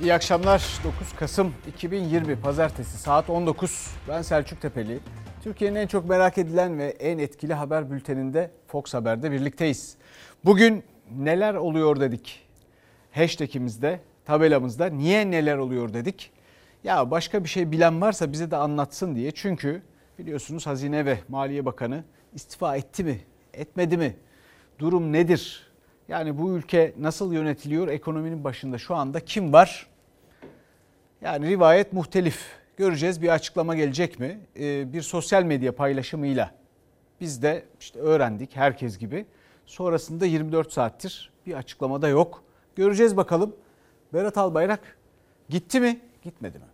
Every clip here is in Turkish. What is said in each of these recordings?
İyi akşamlar. 9 Kasım 2020 Pazartesi saat 19. Ben Selçuk Tepeli. Türkiye'nin en çok merak edilen ve en etkili haber bülteninde Fox Haber'de birlikteyiz. Bugün neler oluyor dedik. Hashtag'imizde, tabelamızda niye neler oluyor dedik. Ya başka bir şey bilen varsa bize de anlatsın diye. Çünkü biliyorsunuz Hazine ve Maliye Bakanı istifa etti mi, etmedi mi? Durum nedir? Yani bu ülke nasıl yönetiliyor? Ekonominin başında şu anda kim var? Yani rivayet muhtelif. Göreceğiz bir açıklama gelecek mi? Ee, bir sosyal medya paylaşımıyla biz de işte öğrendik herkes gibi. Sonrasında 24 saattir bir açıklamada yok. Göreceğiz bakalım. Berat Albayrak gitti mi, gitmedi mi?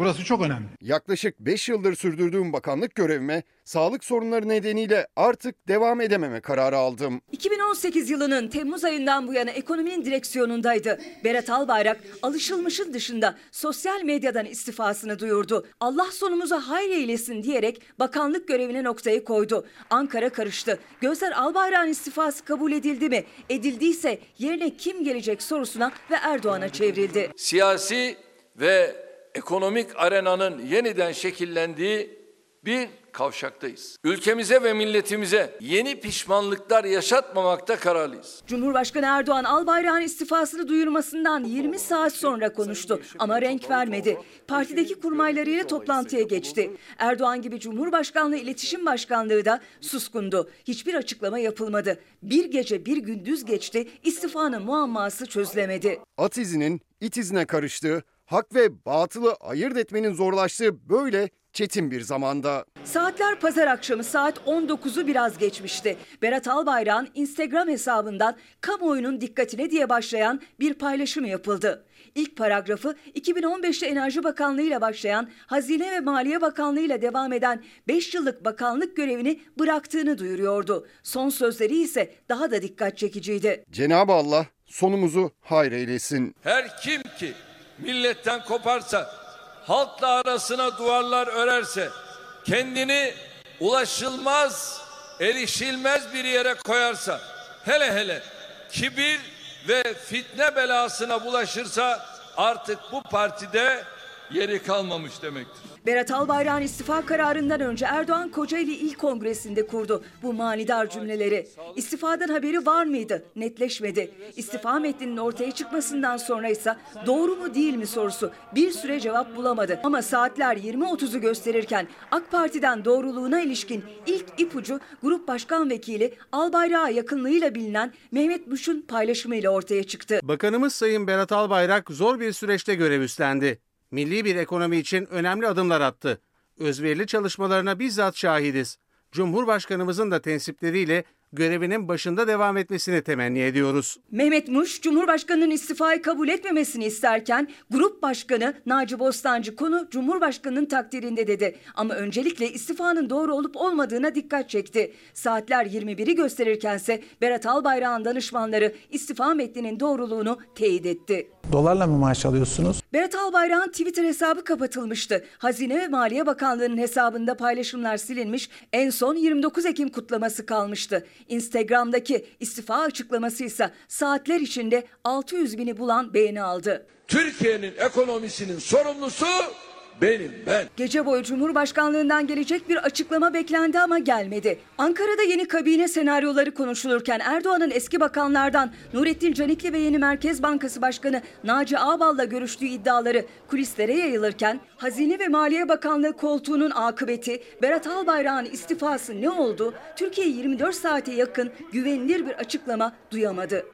Burası çok önemli. Yaklaşık 5 yıldır sürdürdüğüm bakanlık görevime sağlık sorunları nedeniyle artık devam edememe kararı aldım. 2018 yılının Temmuz ayından bu yana ekonominin direksiyonundaydı. Berat Albayrak alışılmışın dışında sosyal medyadan istifasını duyurdu. Allah sonumuza hayır eylesin diyerek bakanlık görevine noktayı koydu. Ankara karıştı. Gözler Albayrak'ın istifası kabul edildi mi? Edildiyse yerine kim gelecek sorusuna ve Erdoğan'a çevrildi. Siyasi ve ekonomik arenanın yeniden şekillendiği bir kavşaktayız. Ülkemize ve milletimize yeni pişmanlıklar yaşatmamakta kararlıyız. Cumhurbaşkanı Erdoğan Albayrak'ın istifasını duyurmasından 20 saat sonra konuştu ama renk vermedi. Partideki kurmaylarıyla toplantıya geçti. Erdoğan gibi Cumhurbaşkanlığı İletişim Başkanlığı da suskundu. Hiçbir açıklama yapılmadı. Bir gece bir gündüz geçti istifanın muamması çözülemedi. At izinin it izine karıştığı, hak ve batılı ayırt etmenin zorlaştığı böyle çetin bir zamanda. Saatler pazar akşamı saat 19'u biraz geçmişti. Berat Albayrak'ın Instagram hesabından kamuoyunun dikkatine diye başlayan bir paylaşım yapıldı. İlk paragrafı 2015'te Enerji Bakanlığı ile başlayan Hazine ve Maliye Bakanlığı ile devam eden 5 yıllık bakanlık görevini bıraktığını duyuruyordu. Son sözleri ise daha da dikkat çekiciydi. Cenab-ı Allah sonumuzu hayır eylesin. Her kim ki milletten koparsa, halkla arasına duvarlar örerse, kendini ulaşılmaz, erişilmez bir yere koyarsa, hele hele kibir ve fitne belasına bulaşırsa artık bu partide yeri kalmamış demektir. Berat Albayrak'ın istifa kararından önce Erdoğan Kocaeli İl Kongresi'nde kurdu bu manidar cümleleri. İstifadan haberi var mıydı? Netleşmedi. İstifa metninin ortaya çıkmasından sonra ise doğru mu değil mi sorusu bir süre cevap bulamadı. Ama saatler 20.30'u gösterirken AK Parti'den doğruluğuna ilişkin ilk ipucu Grup Başkan Vekili Albayrak'a yakınlığıyla bilinen Mehmet Muş'un paylaşımıyla ortaya çıktı. Bakanımız Sayın Berat Albayrak zor bir süreçte görev üstlendi milli bir ekonomi için önemli adımlar attı. Özverili çalışmalarına bizzat şahidiz. Cumhurbaşkanımızın da tensipleriyle görevinin başında devam etmesini temenni ediyoruz. Mehmet Muş, Cumhurbaşkanı'nın istifayı kabul etmemesini isterken Grup Başkanı Naci Bostancı konu Cumhurbaşkanı'nın takdirinde dedi. Ama öncelikle istifanın doğru olup olmadığına dikkat çekti. Saatler 21'i gösterirkense Berat Albayrak'ın danışmanları istifa metninin doğruluğunu teyit etti. Dolarla mı maaş alıyorsunuz? Berat Albayrak'ın Twitter hesabı kapatılmıştı. Hazine ve Maliye Bakanlığı'nın hesabında paylaşımlar silinmiş. En son 29 Ekim kutlaması kalmıştı. Instagram'daki istifa açıklaması ise saatler içinde 600 bini bulan beğeni aldı. Türkiye'nin ekonomisinin sorumlusu benim ben. Gece boyu Cumhurbaşkanlığından gelecek bir açıklama beklendi ama gelmedi. Ankara'da yeni kabine senaryoları konuşulurken Erdoğan'ın eski bakanlardan Nurettin Canikli ve yeni Merkez Bankası Başkanı Naci Ağbal'la görüştüğü iddiaları kulislere yayılırken Hazine ve Maliye Bakanlığı koltuğunun akıbeti Berat Albayrak'ın istifası ne oldu? Türkiye 24 saate yakın güvenilir bir açıklama duyamadı.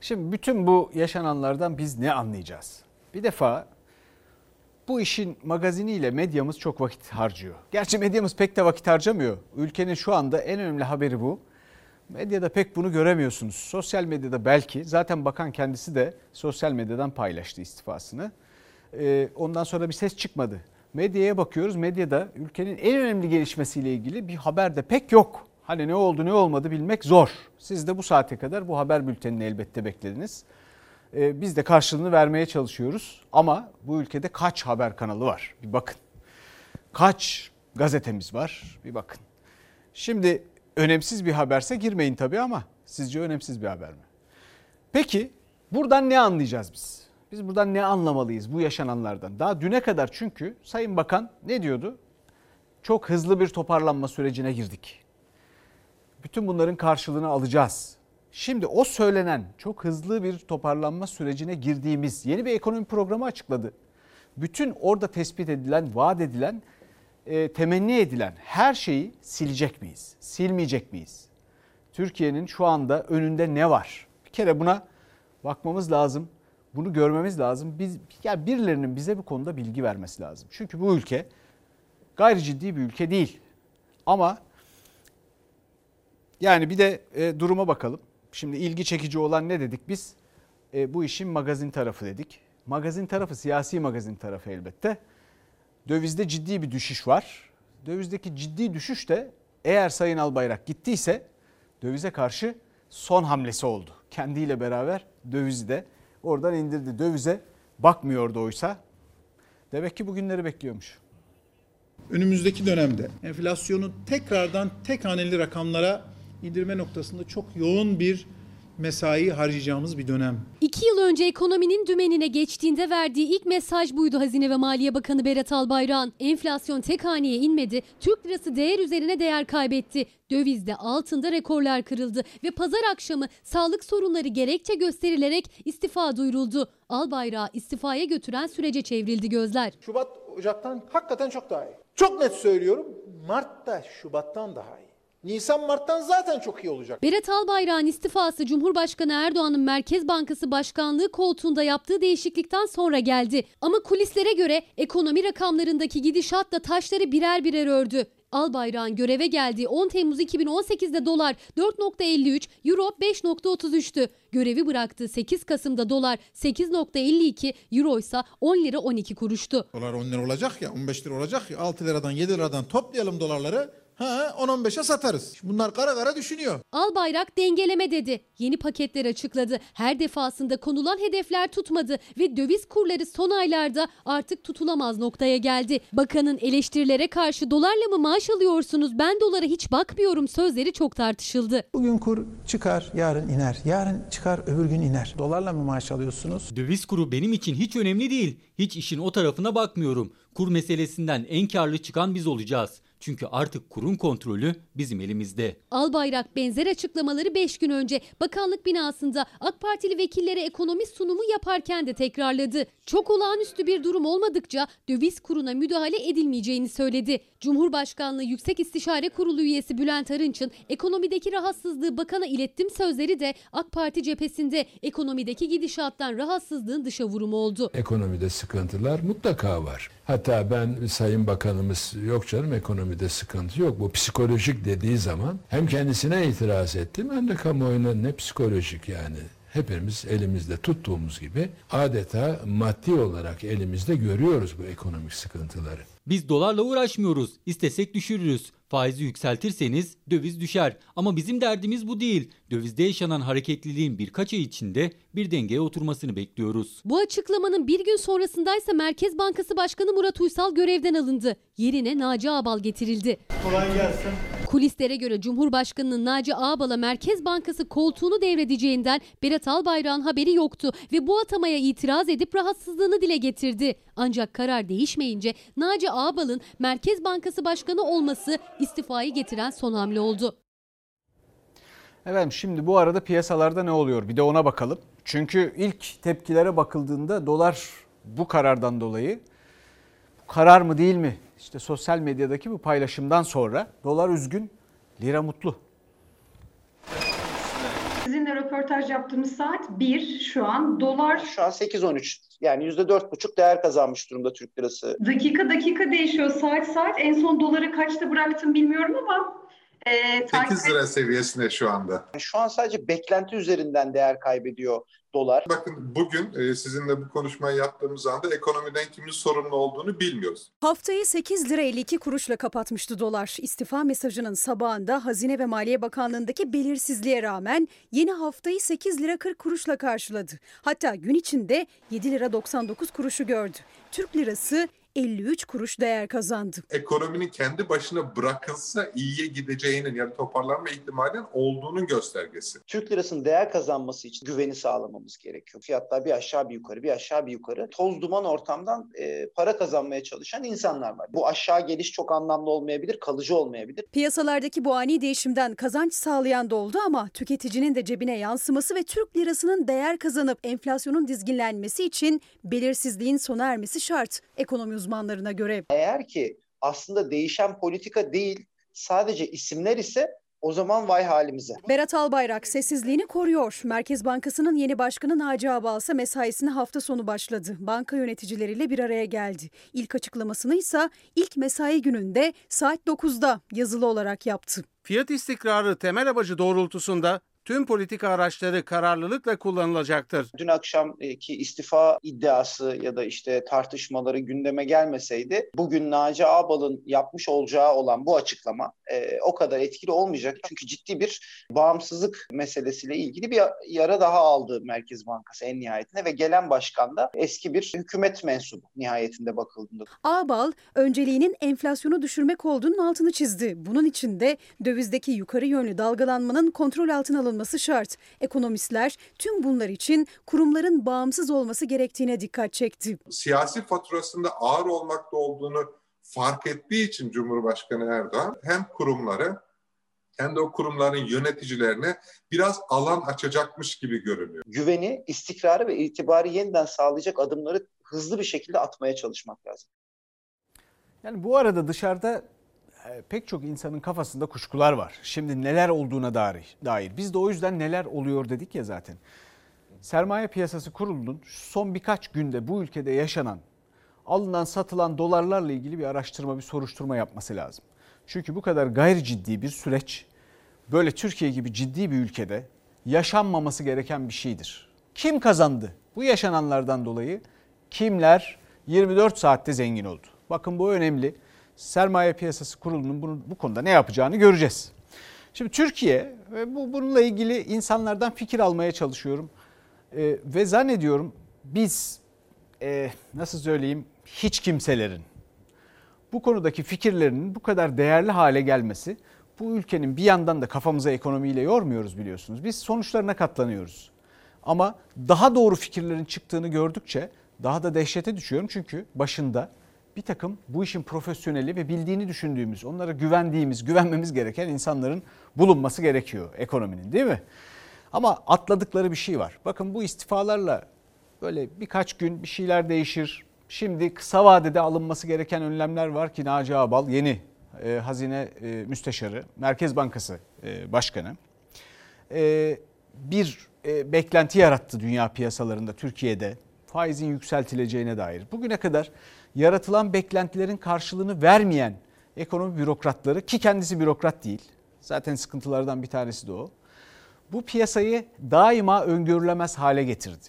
Şimdi bütün bu yaşananlardan biz ne anlayacağız? Bir defa bu işin magaziniyle medyamız çok vakit harcıyor. Gerçi medyamız pek de vakit harcamıyor. Ülkenin şu anda en önemli haberi bu. Medyada pek bunu göremiyorsunuz. Sosyal medyada belki. Zaten bakan kendisi de sosyal medyadan paylaştı istifasını. Ee, ondan sonra bir ses çıkmadı. Medyaya bakıyoruz. Medyada ülkenin en önemli gelişmesiyle ilgili bir haber de pek yok. Hani ne oldu ne olmadı bilmek zor. Siz de bu saate kadar bu haber bültenini elbette beklediniz. Ee, biz de karşılığını vermeye çalışıyoruz. Ama bu ülkede kaç haber kanalı var? Bir bakın. Kaç gazetemiz var? Bir bakın. Şimdi önemsiz bir haberse girmeyin tabii ama sizce önemsiz bir haber mi? Peki buradan ne anlayacağız biz? Biz buradan ne anlamalıyız bu yaşananlardan? Daha düne kadar çünkü Sayın Bakan ne diyordu? Çok hızlı bir toparlanma sürecine girdik. Bütün bunların karşılığını alacağız. Şimdi o söylenen çok hızlı bir toparlanma sürecine girdiğimiz yeni bir ekonomi programı açıkladı. Bütün orada tespit edilen, vaat edilen, e, temenni edilen her şeyi silecek miyiz? Silmeyecek miyiz? Türkiye'nin şu anda önünde ne var? Bir kere buna bakmamız lazım. Bunu görmemiz lazım. Biz ya birilerinin bize bu konuda bilgi vermesi lazım. Çünkü bu ülke gayri ciddi bir ülke değil. Ama yani bir de e, duruma bakalım. Şimdi ilgi çekici olan ne dedik biz? E, bu işin magazin tarafı dedik. Magazin tarafı siyasi magazin tarafı elbette. Dövizde ciddi bir düşüş var. Dövizdeki ciddi düşüş de eğer Sayın Albayrak gittiyse dövize karşı son hamlesi oldu. Kendiyle beraber dövizi de oradan indirdi. Dövize bakmıyordu oysa. Demek ki bugünleri bekliyormuş. Önümüzdeki dönemde enflasyonu tekrardan tek haneli rakamlara indirme noktasında çok yoğun bir mesai harcayacağımız bir dönem. İki yıl önce ekonominin dümenine geçtiğinde verdiği ilk mesaj buydu Hazine ve Maliye Bakanı Berat Albayrak'ın. Enflasyon tek haneye inmedi, Türk lirası değer üzerine değer kaybetti. Dövizde altında rekorlar kırıldı ve pazar akşamı sağlık sorunları gerekçe gösterilerek istifa duyuruldu. Albayrak'ı istifaya götüren sürece çevrildi gözler. Şubat Ocak'tan hakikaten çok daha iyi. Çok net söylüyorum. Mart da Şubat'tan daha iyi. Nisan Mart'tan zaten çok iyi olacak. Berat Albayrak'ın istifası Cumhurbaşkanı Erdoğan'ın Merkez Bankası Başkanlığı koltuğunda yaptığı değişiklikten sonra geldi. Ama kulislere göre ekonomi rakamlarındaki gidişat da taşları birer birer ördü. Albayrak'ın göreve geldiği 10 Temmuz 2018'de dolar 4.53, euro 5.33'tü. Görevi bıraktığı 8 Kasım'da dolar 8.52, euro ise 10 lira 12 kuruştu. Dolar 10 lira olacak ya 15 lira olacak ya 6 liradan 7 liradan toplayalım dolarları. Ha 10-15'e satarız. Bunlar kara kara düşünüyor. Albayrak dengeleme dedi. Yeni paketler açıkladı. Her defasında konulan hedefler tutmadı ve döviz kurları son aylarda artık tutulamaz noktaya geldi. Bakanın eleştirilere karşı dolarla mı maaş alıyorsunuz ben dolara hiç bakmıyorum sözleri çok tartışıldı. Bugün kur çıkar, yarın iner. Yarın çıkar, öbür gün iner. Dolarla mı maaş alıyorsunuz? Döviz kuru benim için hiç önemli değil. Hiç işin o tarafına bakmıyorum. Kur meselesinden en karlı çıkan biz olacağız. Çünkü artık kurun kontrolü bizim elimizde. Albayrak benzer açıklamaları 5 gün önce bakanlık binasında AK Partili vekillere ekonomi sunumu yaparken de tekrarladı. Çok olağanüstü bir durum olmadıkça döviz kuruna müdahale edilmeyeceğini söyledi. Cumhurbaşkanlığı Yüksek İstişare Kurulu üyesi Bülent Arınç'ın ekonomideki rahatsızlığı bakana ilettim sözleri de AK Parti cephesinde ekonomideki gidişattan rahatsızlığın dışa vurumu oldu. Ekonomide sıkıntılar mutlaka var. Hatta ben Sayın Bakanımız yok canım ekonomide sıkıntı yok. Bu psikolojik dediği zaman hem kendisine itiraz ettim hem de kamuoyuna ne psikolojik yani. Hepimiz elimizde tuttuğumuz gibi adeta maddi olarak elimizde görüyoruz bu ekonomik sıkıntıları. Biz dolarla uğraşmıyoruz. İstesek düşürürüz. Faizi yükseltirseniz döviz düşer. Ama bizim derdimiz bu değil. Dövizde yaşanan hareketliliğin birkaç ay içinde bir dengeye oturmasını bekliyoruz. Bu açıklamanın bir gün sonrasındaysa Merkez Bankası Başkanı Murat Uysal görevden alındı. Yerine Naci Ağbal getirildi. Kolay gelsin. Kulislere göre Cumhurbaşkanı'nın Naci Ağbal'a Merkez Bankası koltuğunu devredeceğinden Berat Albayrak'ın haberi yoktu ve bu atamaya itiraz edip rahatsızlığını dile getirdi. Ancak karar değişmeyince Naci Ağbal'ın Merkez Bankası Başkanı olması istifayı getiren son hamle oldu. Efendim şimdi bu arada piyasalarda ne oluyor bir de ona bakalım. Çünkü ilk tepkilere bakıldığında dolar bu karardan dolayı karar mı değil mi? İşte sosyal medyadaki bu paylaşımdan sonra dolar üzgün, lira mutlu. Sizinle röportaj yaptığımız saat 1 şu an. Dolar Şu an 8-13 yani %4,5 değer kazanmış durumda Türk lirası. dakika dakika değişiyor. Saat saat. En son doları kaçta bıraktım bilmiyorum ama e, takip 8 lira seviyesinde şu anda. Şu an sadece beklenti üzerinden değer kaybediyor dolar. Bakın bugün e, sizinle bu konuşmayı yaptığımız anda ekonomiden kimin sorumlu olduğunu bilmiyoruz. Haftayı 8 lira 52 kuruşla kapatmıştı dolar. İstifa mesajının sabahında Hazine ve Maliye Bakanlığı'ndaki belirsizliğe rağmen yeni haftayı 8 lira 40 kuruşla karşıladı. Hatta gün içinde 7 lira 99 kuruşu gördü. Türk lirası 53 kuruş değer kazandı. Ekonominin kendi başına bırakılsa iyiye gideceğinin yani toparlanma ihtimalinin olduğunun göstergesi. Türk lirasının değer kazanması için güveni sağlamamız gerekiyor. Fiyatlar bir aşağı bir yukarı, bir aşağı bir yukarı. Toz duman ortamdan e, para kazanmaya çalışan insanlar var. Bu aşağı geliş çok anlamlı olmayabilir, kalıcı olmayabilir. Piyasalardaki bu ani değişimden kazanç sağlayan da oldu ama tüketicinin de cebine yansıması ve Türk lirasının değer kazanıp enflasyonun dizginlenmesi için belirsizliğin sona ermesi şart ekonomi uzmanlarına göre. Eğer ki aslında değişen politika değil, sadece isimler ise o zaman vay halimize. Berat Albayrak sessizliğini koruyor. Merkez Bankası'nın yeni başkanı Naci Ağbal ise mesaisine hafta sonu başladı. Banka yöneticileriyle bir araya geldi. İlk açıklamasını ise ilk mesai gününde saat 9'da yazılı olarak yaptı. Fiyat istikrarı temel amacı doğrultusunda tüm politika araçları kararlılıkla kullanılacaktır. Dün akşamki istifa iddiası ya da işte tartışmaları gündeme gelmeseydi bugün Naci Ağbal'ın yapmış olacağı olan bu açıklama e, o kadar etkili olmayacak. Çünkü ciddi bir bağımsızlık meselesiyle ilgili bir yara daha aldı Merkez Bankası en nihayetinde ve gelen başkan da eski bir hükümet mensubu nihayetinde bakıldığında. Ağbal önceliğinin enflasyonu düşürmek olduğunun altını çizdi. Bunun için de dövizdeki yukarı yönlü dalgalanmanın kontrol altına alınması şart. Ekonomistler tüm bunlar için kurumların bağımsız olması gerektiğine dikkat çekti. Siyasi faturasında ağır olmakta olduğunu fark ettiği için Cumhurbaşkanı Erdoğan hem kurumları hem de o kurumların yöneticilerine biraz alan açacakmış gibi görünüyor. Güveni, istikrarı ve itibarı yeniden sağlayacak adımları hızlı bir şekilde atmaya çalışmak lazım. Yani bu arada dışarıda pek çok insanın kafasında kuşkular var. Şimdi neler olduğuna dair. dair. Biz de o yüzden neler oluyor dedik ya zaten. Sermaye piyasası kurulunun son birkaç günde bu ülkede yaşanan alınan satılan dolarlarla ilgili bir araştırma, bir soruşturma yapması lazım. Çünkü bu kadar gayri ciddi bir süreç böyle Türkiye gibi ciddi bir ülkede yaşanmaması gereken bir şeydir. Kim kazandı? Bu yaşananlardan dolayı kimler 24 saatte zengin oldu? Bakın bu önemli. Sermaye Piyasası Kurulu'nun bunu, bu konuda ne yapacağını göreceğiz. Şimdi Türkiye ve bu bununla ilgili insanlardan fikir almaya çalışıyorum. Ee, ve zannediyorum biz e, nasıl söyleyeyim hiç kimselerin bu konudaki fikirlerinin bu kadar değerli hale gelmesi bu ülkenin bir yandan da kafamıza ekonomiyle yormuyoruz biliyorsunuz. Biz sonuçlarına katlanıyoruz. Ama daha doğru fikirlerin çıktığını gördükçe daha da dehşete düşüyorum. Çünkü başında bir takım bu işin profesyoneli ve bildiğini düşündüğümüz, onlara güvendiğimiz, güvenmemiz gereken insanların bulunması gerekiyor ekonominin değil mi? Ama atladıkları bir şey var. Bakın bu istifalarla böyle birkaç gün bir şeyler değişir. Şimdi kısa vadede alınması gereken önlemler var ki Naci Ağbal yeni e, hazine e, müsteşarı, Merkez Bankası e, başkanı e, bir e, beklenti yarattı dünya piyasalarında Türkiye'de faizin yükseltileceğine dair. Bugüne kadar yaratılan beklentilerin karşılığını vermeyen ekonomi bürokratları ki kendisi bürokrat değil. Zaten sıkıntılardan bir tanesi de o. Bu piyasayı daima öngörülemez hale getirdi.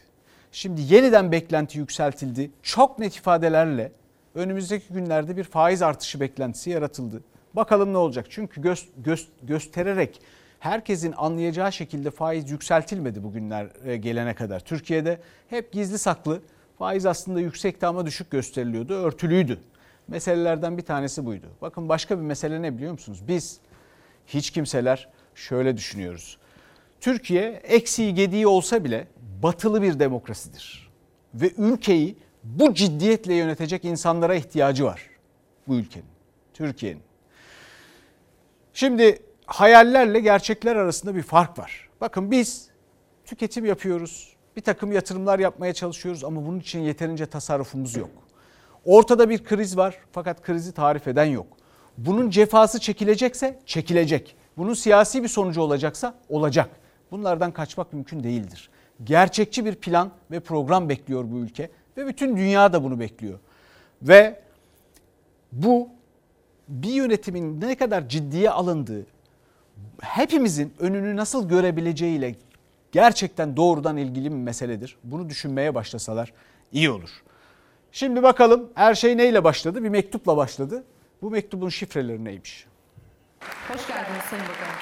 Şimdi yeniden beklenti yükseltildi. Çok net ifadelerle önümüzdeki günlerde bir faiz artışı beklentisi yaratıldı. Bakalım ne olacak? Çünkü göz, göz, göstererek herkesin anlayacağı şekilde faiz yükseltilmedi bugünler e, gelene kadar. Türkiye'de hep gizli saklı faiz aslında yüksekti ama düşük gösteriliyordu, örtülüydü. Meselelerden bir tanesi buydu. Bakın başka bir mesele ne biliyor musunuz? Biz hiç kimseler şöyle düşünüyoruz. Türkiye eksiği gediği olsa bile batılı bir demokrasidir. Ve ülkeyi bu ciddiyetle yönetecek insanlara ihtiyacı var bu ülkenin, Türkiye'nin. Şimdi hayallerle gerçekler arasında bir fark var. Bakın biz tüketim yapıyoruz, bir takım yatırımlar yapmaya çalışıyoruz ama bunun için yeterince tasarrufumuz yok. Ortada bir kriz var fakat krizi tarif eden yok. Bunun cefası çekilecekse çekilecek. Bunun siyasi bir sonucu olacaksa olacak. Bunlardan kaçmak mümkün değildir. Gerçekçi bir plan ve program bekliyor bu ülke ve bütün dünya da bunu bekliyor. Ve bu bir yönetimin ne kadar ciddiye alındığı, hepimizin önünü nasıl görebileceğiyle gerçekten doğrudan ilgili bir meseledir. Bunu düşünmeye başlasalar iyi olur. Şimdi bakalım her şey neyle başladı? Bir mektupla başladı. Bu mektubun şifreleri neymiş? Hoş geldiniz Sayın Bakanım.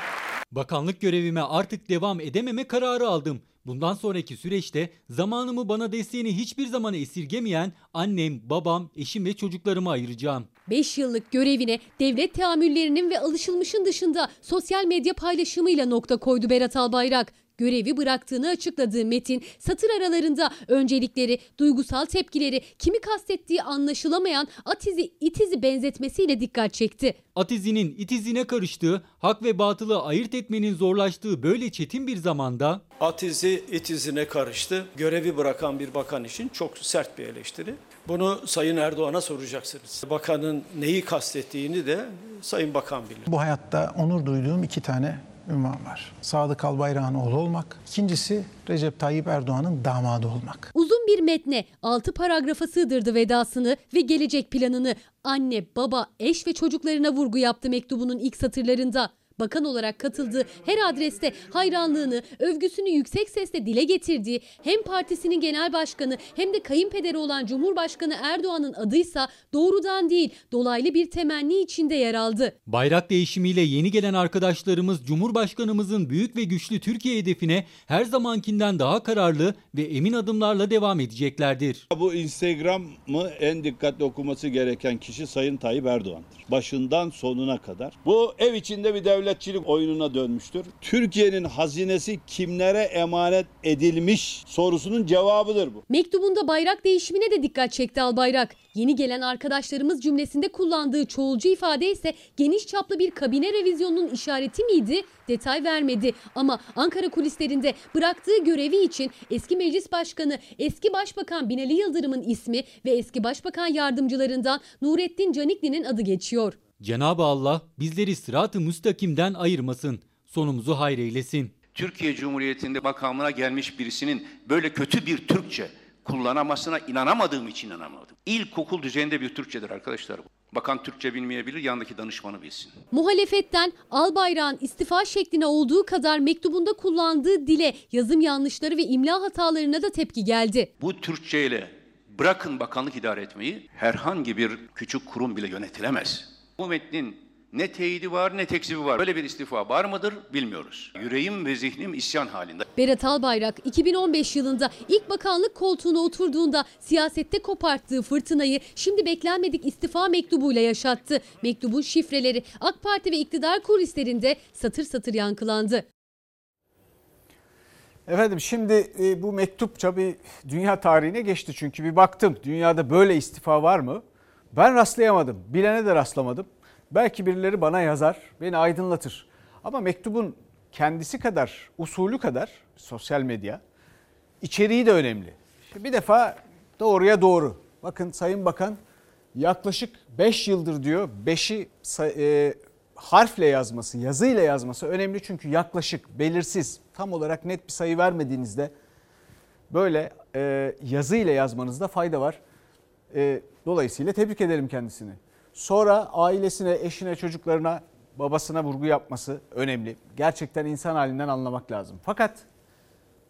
Bakanlık görevime artık devam edememe kararı aldım. Bundan sonraki süreçte zamanımı bana desteğini hiçbir zaman esirgemeyen annem, babam, eşim ve çocuklarıma ayıracağım. 5 yıllık görevine devlet teamüllerinin ve alışılmışın dışında sosyal medya paylaşımıyla nokta koydu Berat Albayrak. Görevi bıraktığını açıkladığı Metin satır aralarında öncelikleri, duygusal tepkileri, kimi kastettiği anlaşılamayan atizi itizi benzetmesiyle dikkat çekti. Atizinin itizine karıştığı, hak ve batılı ayırt etmenin zorlaştığı böyle çetin bir zamanda Atizi itizine karıştı. Görevi bırakan bir bakan için çok sert bir eleştiri. Bunu Sayın Erdoğan'a soracaksınız. Bakanın neyi kastettiğini de Sayın Bakan bilir. Bu hayatta onur duyduğum iki tane ünvan var. Sadık Albayrak'ın oğlu olmak. İkincisi Recep Tayyip Erdoğan'ın damadı olmak. Uzun bir metne 6 paragrafa sığdırdı vedasını ve gelecek planını anne, baba, eş ve çocuklarına vurgu yaptı mektubunun ilk satırlarında. Bakan olarak katıldığı her adreste hayranlığını, övgüsünü yüksek sesle dile getirdiği hem partisinin genel başkanı hem de kayınpederi olan Cumhurbaşkanı Erdoğan'ın adıysa doğrudan değil dolaylı bir temenni içinde yer aldı. Bayrak değişimiyle yeni gelen arkadaşlarımız Cumhurbaşkanımızın büyük ve güçlü Türkiye hedefine her zamankinden daha kararlı ve emin adımlarla devam edeceklerdir. Bu Instagram'ı en dikkatli okuması gereken kişi Sayın Tayyip Erdoğan'dır. Başından sonuna kadar. Bu ev içinde bir devletçilik oyununa dönmüştür. Türkiye'nin hazinesi kimlere emanet edilmiş sorusunun cevabıdır bu. Mektubunda bayrak değişimine de dikkat çekti Albayrak. Yeni gelen arkadaşlarımız cümlesinde kullandığı çoğulcu ifade ise geniş çaplı bir kabine revizyonunun işareti miydi? Detay vermedi ama Ankara kulislerinde bıraktığı görevi için eski meclis başkanı, eski başbakan Binali Yıldırım'ın ismi ve eski başbakan yardımcılarından Nurettin Canikli'nin adı geçiyor. Cenab-ı Allah bizleri sırat-ı müstakimden ayırmasın. Sonumuzu hayreylesin. Türkiye Cumhuriyeti'nde makamına gelmiş birisinin böyle kötü bir Türkçe kullanamasına inanamadığım için inanamadım. İlkokul düzeyinde bir Türkçedir arkadaşlar bu. Bakan Türkçe bilmeyebilir, yanındaki danışmanı bilsin. Muhalefetten Albayrak'ın istifa şekline olduğu kadar mektubunda kullandığı dile, yazım yanlışları ve imla hatalarına da tepki geldi. Bu Türkçe ile bırakın bakanlık idare etmeyi herhangi bir küçük kurum bile yönetilemez. Bu metnin ne teyidi var ne tekzibi var. Böyle bir istifa var mıdır bilmiyoruz. Yüreğim ve zihnim isyan halinde. Berat Albayrak 2015 yılında ilk bakanlık koltuğuna oturduğunda siyasette koparttığı fırtınayı şimdi beklenmedik istifa mektubuyla yaşattı. Mektubun şifreleri AK Parti ve iktidar kulislerinde satır satır yankılandı. Efendim şimdi e, bu mektup tabii dünya tarihine geçti çünkü bir baktım dünyada böyle istifa var mı? Ben rastlayamadım. Bilene de rastlamadım. Belki birileri bana yazar, beni aydınlatır. Ama mektubun kendisi kadar, usulü kadar sosyal medya, içeriği de önemli. Şimdi bir defa doğruya doğru. Bakın Sayın Bakan yaklaşık 5 yıldır diyor 5'i e, harfle yazması, yazıyla yazması önemli çünkü yaklaşık, belirsiz, tam olarak net bir sayı vermediğinizde böyle e, yazıyla yazmanızda fayda var. E, dolayısıyla tebrik ederim kendisini. Sonra ailesine, eşine, çocuklarına, babasına vurgu yapması önemli. Gerçekten insan halinden anlamak lazım. Fakat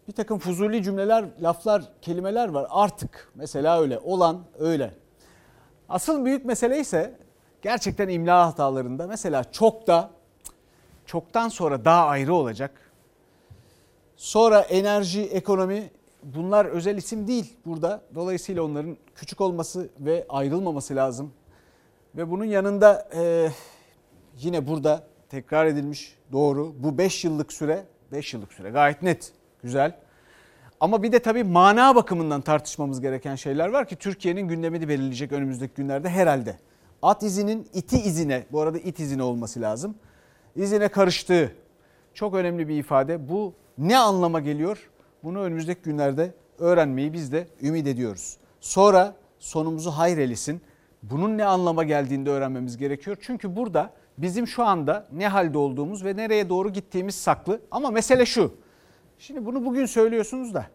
bir takım fuzuli cümleler, laflar, kelimeler var artık. Mesela öyle, olan öyle. Asıl büyük mesele ise gerçekten imla hatalarında mesela çok da çoktan sonra daha ayrı olacak. Sonra enerji, ekonomi bunlar özel isim değil burada. Dolayısıyla onların küçük olması ve ayrılmaması lazım. Ve bunun yanında e, yine burada tekrar edilmiş doğru bu 5 yıllık süre 5 yıllık süre gayet net güzel. Ama bir de tabii mana bakımından tartışmamız gereken şeyler var ki Türkiye'nin gündemini belirleyecek önümüzdeki günlerde herhalde. At izinin iti izine bu arada it izine olması lazım. İzine karıştığı çok önemli bir ifade. Bu ne anlama geliyor? Bunu önümüzdeki günlerde öğrenmeyi biz de ümit ediyoruz. Sonra sonumuzu hayrelisin bunun ne anlama geldiğini de öğrenmemiz gerekiyor. Çünkü burada bizim şu anda ne halde olduğumuz ve nereye doğru gittiğimiz saklı. Ama mesele şu. Şimdi bunu bugün söylüyorsunuz da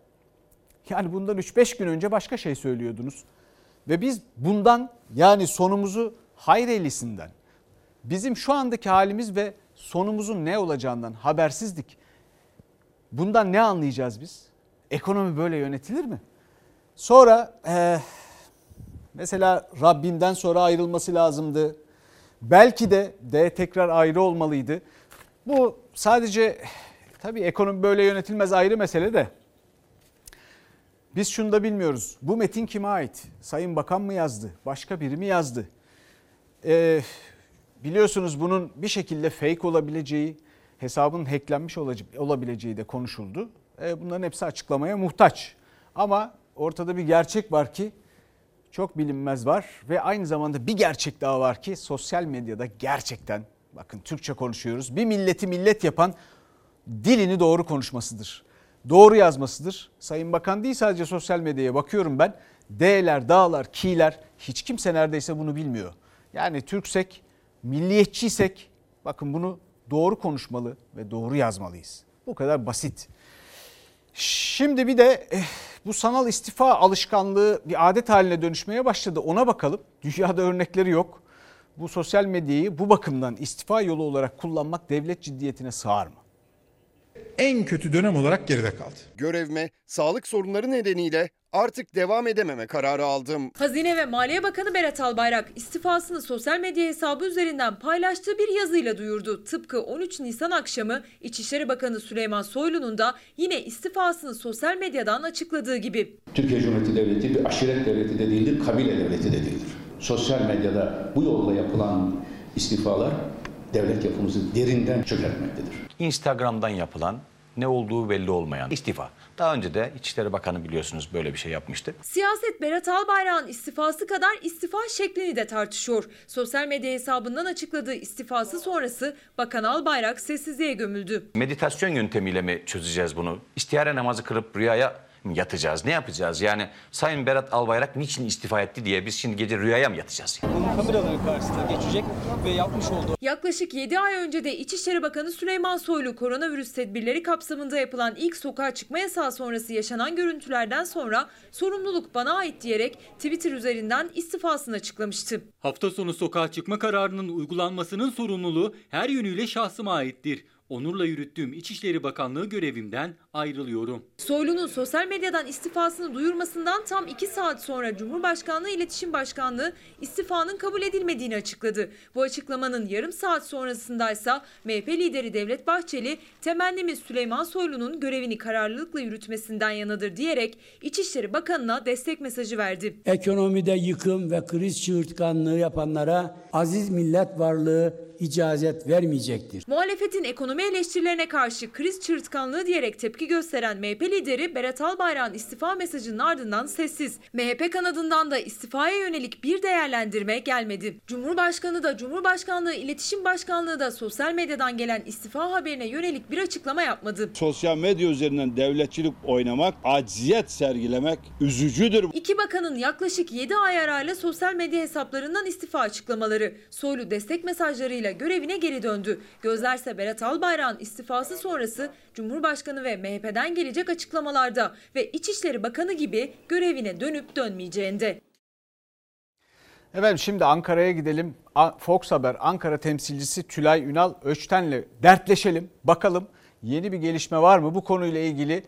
yani bundan 3-5 gün önce başka şey söylüyordunuz. Ve biz bundan yani sonumuzu hayreylisinden bizim şu andaki halimiz ve sonumuzun ne olacağından habersizdik. Bundan ne anlayacağız biz? Ekonomi böyle yönetilir mi? Sonra e, Mesela Rabbimden sonra ayrılması lazımdı. Belki de de tekrar ayrı olmalıydı. Bu sadece tabii ekonomi böyle yönetilmez ayrı mesele de Biz şunu da bilmiyoruz. Bu metin kime ait? Sayın Bakan mı yazdı? Başka biri mi yazdı? Ee, biliyorsunuz bunun bir şekilde fake olabileceği, hesabın hacklenmiş olabileceği de konuşuldu. Ee, bunların hepsi açıklamaya muhtaç. Ama ortada bir gerçek var ki çok bilinmez var ve aynı zamanda bir gerçek daha var ki sosyal medyada gerçekten bakın Türkçe konuşuyoruz. Bir milleti millet yapan dilini doğru konuşmasıdır. Doğru yazmasıdır. Sayın Bakan değil sadece sosyal medyaya bakıyorum ben. D'ler, dağlar, ki'ler hiç kimse neredeyse bunu bilmiyor. Yani Türksek, milliyetçiysek bakın bunu doğru konuşmalı ve doğru yazmalıyız. Bu kadar basit. Şimdi bir de eh, bu sanal istifa alışkanlığı bir adet haline dönüşmeye başladı. Ona bakalım. Dünyada örnekleri yok. Bu sosyal medyayı bu bakımdan istifa yolu olarak kullanmak devlet ciddiyetine sığar mı? En kötü dönem olarak geride kaldı. Görevime sağlık sorunları nedeniyle artık devam edememe kararı aldım. Hazine ve Maliye Bakanı Berat Albayrak istifasını sosyal medya hesabı üzerinden paylaştığı bir yazıyla duyurdu. Tıpkı 13 Nisan akşamı İçişleri Bakanı Süleyman Soylu'nun da yine istifasını sosyal medyadan açıkladığı gibi. Türkiye Cumhuriyeti Devleti bir aşiret devleti de değildir, kabile devleti de değildir. Sosyal medyada bu yolla yapılan istifalar devlet yapımızı derinden çökertmektedir. Instagram'dan yapılan ne olduğu belli olmayan istifa. Daha önce de İçişleri Bakanı biliyorsunuz böyle bir şey yapmıştı. Siyaset Berat Albayrak'ın istifası kadar istifa şeklini de tartışıyor. Sosyal medya hesabından açıkladığı istifası sonrası Bakan Albayrak sessizliğe gömüldü. Meditasyon yöntemiyle mi çözeceğiz bunu? İstihare namazı kırıp rüyaya yatacağız? Ne yapacağız? Yani Sayın Berat Albayrak niçin istifa etti diye biz şimdi gece rüyaya mı yatacağız? Bunun kameraları karşısına geçecek ve yapmış olduğu... Yaklaşık 7 ay önce de İçişleri Bakanı Süleyman Soylu koronavirüs tedbirleri kapsamında yapılan ilk sokağa çıkma yasağı sonrası yaşanan görüntülerden sonra sorumluluk bana ait diyerek Twitter üzerinden istifasını açıklamıştı. Hafta sonu sokağa çıkma kararının uygulanmasının sorumluluğu her yönüyle şahsıma aittir. Onurla yürüttüğüm İçişleri Bakanlığı görevimden ayrılıyorum. Soylu'nun sosyal medyadan istifasını duyurmasından tam 2 saat sonra Cumhurbaşkanlığı İletişim Başkanlığı istifanın kabul edilmediğini açıkladı. Bu açıklamanın yarım saat sonrasındaysa MHP lideri Devlet Bahçeli temennimiz Süleyman Soylu'nun görevini kararlılıkla yürütmesinden yanadır diyerek İçişleri Bakanı'na destek mesajı verdi. Ekonomide yıkım ve kriz çığırtkanlığı yapanlara aziz millet varlığı icazet vermeyecektir. Muhalefetin ekonomi eleştirilerine karşı kriz çırtkanlığı diyerek tepki gösteren MHP lideri Berat Albayrak'ın istifa mesajının ardından sessiz. MHP kanadından da istifaya yönelik bir değerlendirme gelmedi. Cumhurbaşkanı da Cumhurbaşkanlığı İletişim Başkanlığı da sosyal medyadan gelen istifa haberine yönelik bir açıklama yapmadı. Sosyal medya üzerinden devletçilik oynamak, acziyet sergilemek üzücüdür. İki bakanın yaklaşık 7 ay arayla sosyal medya hesaplarından istifa açıklamaları. Soylu destek mesajlarıyla görevine geri döndü. Gözlerse Berat Albayrak'ın istifası sonrası Cumhurbaşkanı ve MHP'den gelecek açıklamalarda ve İçişleri Bakanı gibi görevine dönüp dönmeyeceğinde. Efendim şimdi Ankara'ya gidelim. Fox Haber Ankara temsilcisi Tülay Ünal Öçten'le dertleşelim. Bakalım yeni bir gelişme var mı bu konuyla ilgili?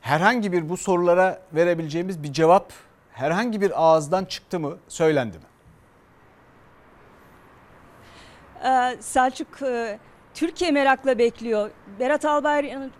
Herhangi bir bu sorulara verebileceğimiz bir cevap herhangi bir ağızdan çıktı mı, söylendi mi? Ee, Selçuk e, Türkiye merakla bekliyor. Berat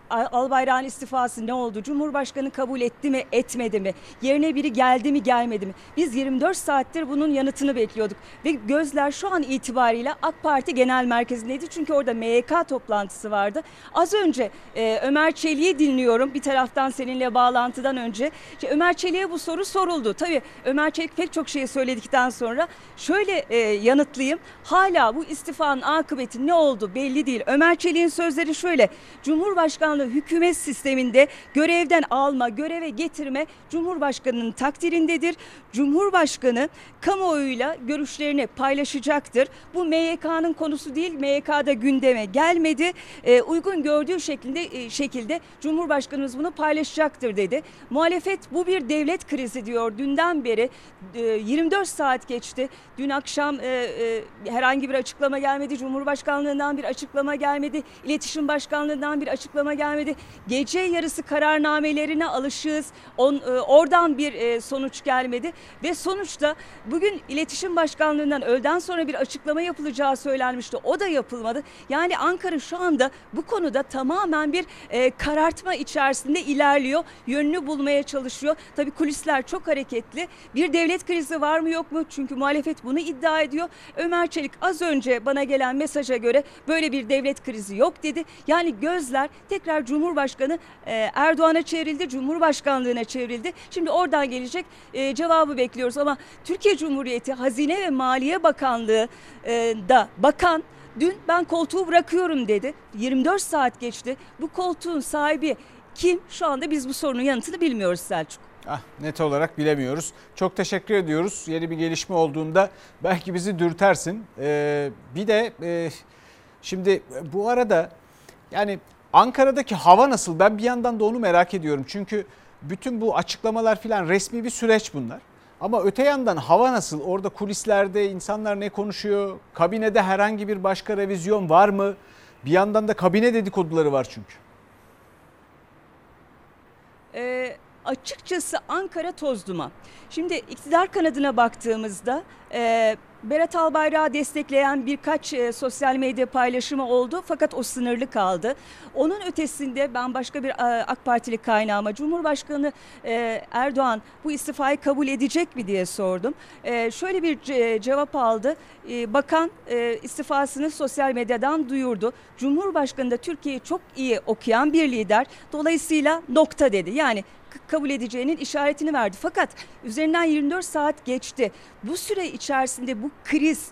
Albayrak'ın istifası ne oldu? Cumhurbaşkanı kabul etti mi, etmedi mi? Yerine biri geldi mi, gelmedi mi? Biz 24 saattir bunun yanıtını bekliyorduk. Ve gözler şu an itibariyle AK Parti Genel Merkezi'ndeydi. Çünkü orada MYK toplantısı vardı. Az önce e, Ömer Çelik'i dinliyorum. Bir taraftan seninle bağlantıdan önce. İşte Ömer Çelik'e bu soru soruldu. Tabii Ömer Çelik pek çok şey söyledikten sonra şöyle e, yanıtlayayım. Hala bu istifanın akıbeti ne oldu belli değil. Ömer Çelik'in sözleri şöyle. Cumhurbaşkanlığı hükümet sisteminde görevden alma, göreve getirme Cumhurbaşkanının takdirindedir. Cumhurbaşkanı kamuoyuyla görüşlerini paylaşacaktır. Bu MYK'nın konusu değil. MYK'da gündeme gelmedi. E, uygun gördüğü şekilde e, şekilde Cumhurbaşkanımız bunu paylaşacaktır dedi. Muhalefet bu bir devlet krizi diyor. Dünden beri e, 24 saat geçti. Dün akşam e, e, herhangi bir açıklama gelmedi. Cumhurbaşkanlığından bir açıklama gelmedi. İletişim Başkanı Başkanlığı'ndan bir açıklama gelmedi. Gece yarısı kararnamelerine alışığız. On, e, oradan bir e, sonuç gelmedi ve sonuçta bugün İletişim Başkanlığı'ndan öğleden sonra bir açıklama yapılacağı söylenmişti. O da yapılmadı. Yani Ankara şu anda bu konuda tamamen bir e, karartma içerisinde ilerliyor. Yönünü bulmaya çalışıyor. Tabii kulisler çok hareketli. Bir devlet krizi var mı yok mu? Çünkü muhalefet bunu iddia ediyor. Ömer Çelik az önce bana gelen mesaja göre böyle bir devlet krizi yok dedi. Yani gözler tekrar Cumhurbaşkanı e, Erdoğan'a çevrildi, Cumhurbaşkanlığına çevrildi. Şimdi oradan gelecek e, cevabı bekliyoruz ama Türkiye Cumhuriyeti Hazine ve Maliye Bakanlığı e, da bakan dün ben koltuğu bırakıyorum dedi. 24 saat geçti. Bu koltuğun sahibi kim? Şu anda biz bu sorunun yanıtını bilmiyoruz Selçuk. Ah, net olarak bilemiyoruz. Çok teşekkür ediyoruz. Yeni bir gelişme olduğunda belki bizi dürtersin. Ee, bir de e, şimdi bu arada yani Ankara'daki hava nasıl? Ben bir yandan da onu merak ediyorum. Çünkü bütün bu açıklamalar filan resmi bir süreç bunlar. Ama öte yandan hava nasıl? Orada kulislerde insanlar ne konuşuyor? Kabinede herhangi bir başka revizyon var mı? Bir yandan da kabine dedikoduları var çünkü. Ee, açıkçası Ankara toz duman. Şimdi iktidar kanadına baktığımızda e, Berat Albayrak'ı destekleyen birkaç e, sosyal medya paylaşımı oldu fakat o sınırlı kaldı. Onun ötesinde ben başka bir e, AK Partili kaynağıma Cumhurbaşkanı e, Erdoğan bu istifayı kabul edecek mi diye sordum. E, şöyle bir ce- cevap aldı. E, bakan e, istifasını sosyal medyadan duyurdu. Cumhurbaşkanı da Türkiye'yi çok iyi okuyan bir lider. Dolayısıyla nokta dedi. Yani kabul edeceğinin işaretini verdi. Fakat üzerinden 24 saat geçti. Bu süre içerisinde bu kriz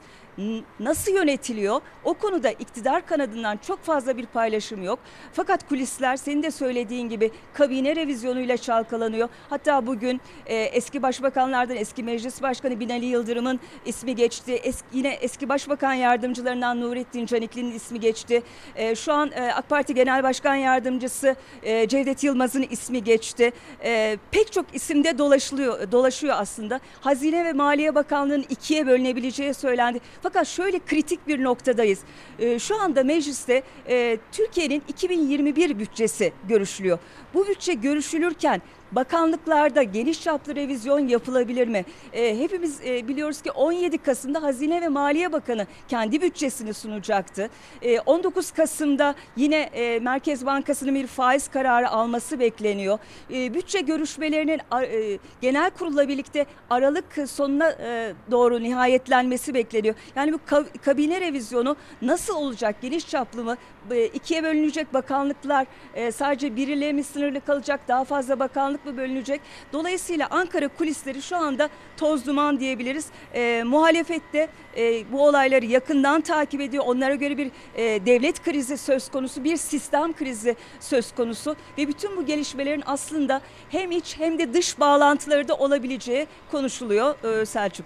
nasıl yönetiliyor? O konuda iktidar kanadından çok fazla bir paylaşım yok. Fakat kulisler senin de söylediğin gibi kabine revizyonuyla çalkalanıyor. Hatta bugün e, eski başbakanlardan eski meclis başkanı Binali Yıldırım'ın ismi geçti. Es, yine eski başbakan yardımcılarından Nurettin Canikli'nin ismi geçti. E, şu an e, AK Parti Genel Başkan Yardımcısı e, Cevdet Yılmaz'ın ismi geçti. E, pek çok isimde dolaşılıyor, dolaşıyor aslında. Hazine ve Maliye Bakanlığı'nın ikiye bölünebileceği söylendi. Fakat şöyle kritik bir noktadayız. E, şu anda mecliste e, Türkiye'nin 2021 bütçesi görüşülüyor. Bu bütçe görüşülürken bakanlıklarda geniş çaplı revizyon yapılabilir mi? E, hepimiz e, biliyoruz ki 17 Kasım'da Hazine ve Maliye Bakanı kendi bütçesini sunacaktı. E, 19 Kasım'da yine e, Merkez Bankası'nın bir faiz kararı alması bekleniyor. E, bütçe görüşmelerinin e, genel kurulla birlikte Aralık sonuna e, doğru nihayetlenmesi bekleniyor. Yani bu ka- kabine revizyonu nasıl olacak? Geniş çaplı mı? E, ikiye bölünecek bakanlıklar e, sadece biriyle mi sınırlı kalacak? Daha fazla bakanlık mı bölünecek? Dolayısıyla Ankara kulisleri şu anda toz duman diyebiliriz. E, muhalefette e, bu olayları yakından takip ediyor. Onlara göre bir e, devlet krizi söz konusu, bir sistem krizi söz konusu ve bütün bu gelişmelerin aslında hem iç hem de dış bağlantıları da olabileceği konuşuluyor e, Selçuk.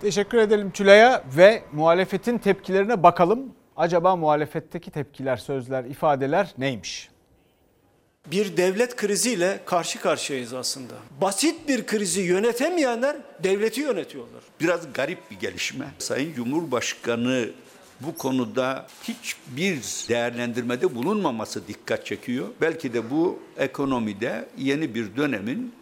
Teşekkür edelim Tülay'a ve muhalefetin tepkilerine bakalım. Acaba muhalefetteki tepkiler, sözler, ifadeler neymiş? Bir devlet kriziyle karşı karşıyayız aslında. Basit bir krizi yönetemeyenler devleti yönetiyorlar. Biraz garip bir gelişme. Sayın Cumhurbaşkanı bu konuda hiçbir değerlendirmede bulunmaması dikkat çekiyor. Belki de bu ekonomide yeni bir dönemin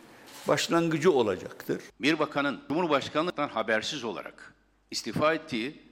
başlangıcı olacaktır. Bir bakanın Cumhurbaşkanlıktan habersiz olarak istifa ettiği,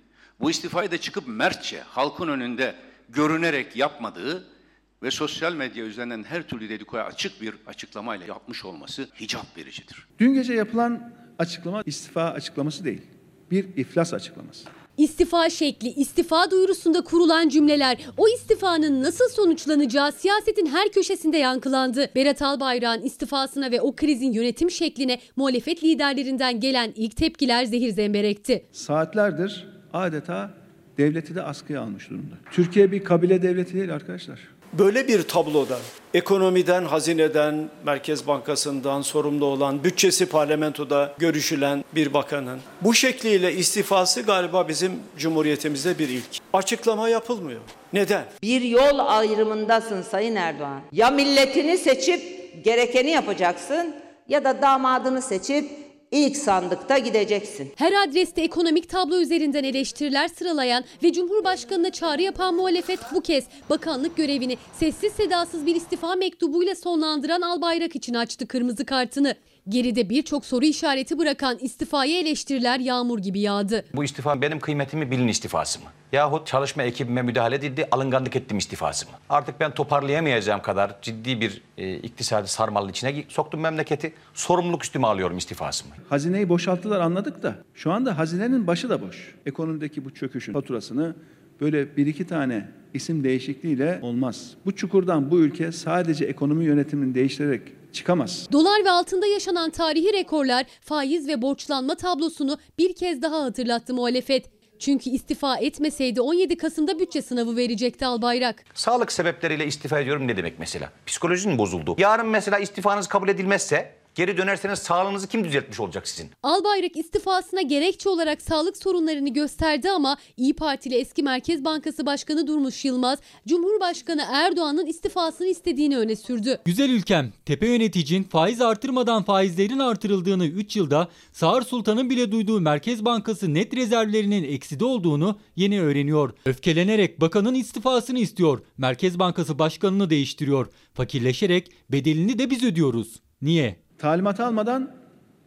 bu istifayı da çıkıp mertçe halkın önünde görünerek yapmadığı ve sosyal medya üzerinden her türlü dedikoya açık bir açıklamayla yapmış olması hicap vericidir. Dün gece yapılan açıklama istifa açıklaması değil. Bir iflas açıklaması. İstifa şekli, istifa duyurusunda kurulan cümleler, o istifanın nasıl sonuçlanacağı siyasetin her köşesinde yankılandı. Berat Albayrak'ın istifasına ve o krizin yönetim şekline muhalefet liderlerinden gelen ilk tepkiler zehir zemberekti. Saatlerdir adeta devleti de askıya almış durumda. Türkiye bir kabile devleti değil arkadaşlar. Böyle bir tabloda ekonomiden, hazineden, Merkez Bankası'ndan sorumlu olan, bütçesi parlamentoda görüşülen bir bakanın bu şekliyle istifası galiba bizim cumhuriyetimizde bir ilk. Açıklama yapılmıyor. Neden? Bir yol ayrımındasın Sayın Erdoğan. Ya milletini seçip gerekeni yapacaksın ya da damadını seçip İlk sandıkta gideceksin. Her adreste ekonomik tablo üzerinden eleştiriler sıralayan ve Cumhurbaşkanı'na çağrı yapan muhalefet bu kez bakanlık görevini sessiz sedasız bir istifa mektubuyla sonlandıran Albayrak için açtı kırmızı kartını. Geride birçok soru işareti bırakan istifaya eleştiriler yağmur gibi yağdı. Bu istifa benim kıymetimi bilin istifası mı? Yahut çalışma ekibime müdahale edildi, alınganlık ettim istifası mı? Artık ben toparlayamayacağım kadar ciddi bir e, iktisadi sarmalın içine soktum memleketi. Sorumluluk üstüme alıyorum istifası mı? Hazineyi boşalttılar anladık da şu anda hazinenin başı da boş. Ekonomideki bu çöküşün faturasını böyle bir iki tane isim değişikliğiyle olmaz. Bu çukurdan bu ülke sadece ekonomi yönetimini değiştirerek çıkamaz. Dolar ve altında yaşanan tarihi rekorlar faiz ve borçlanma tablosunu bir kez daha hatırlattı muhalefet. Çünkü istifa etmeseydi 17 Kasım'da bütçe sınavı verecekti Albayrak. Sağlık sebepleriyle istifa ediyorum ne demek mesela? Psikolojin mi bozuldu? Yarın mesela istifanız kabul edilmezse geri dönerseniz sağlığınızı kim düzeltmiş olacak sizin? Albayrak istifasına gerekçe olarak sağlık sorunlarını gösterdi ama İyi Partili eski Merkez Bankası Başkanı Durmuş Yılmaz, Cumhurbaşkanı Erdoğan'ın istifasını istediğini öne sürdü. Güzel ülkem, tepe yöneticin faiz artırmadan faizlerin artırıldığını 3 yılda Sağır Sultan'ın bile duyduğu Merkez Bankası net rezervlerinin ekside olduğunu yeni öğreniyor. Öfkelenerek bakanın istifasını istiyor. Merkez Bankası başkanını değiştiriyor. Fakirleşerek bedelini de biz ödüyoruz. Niye? Talimat almadan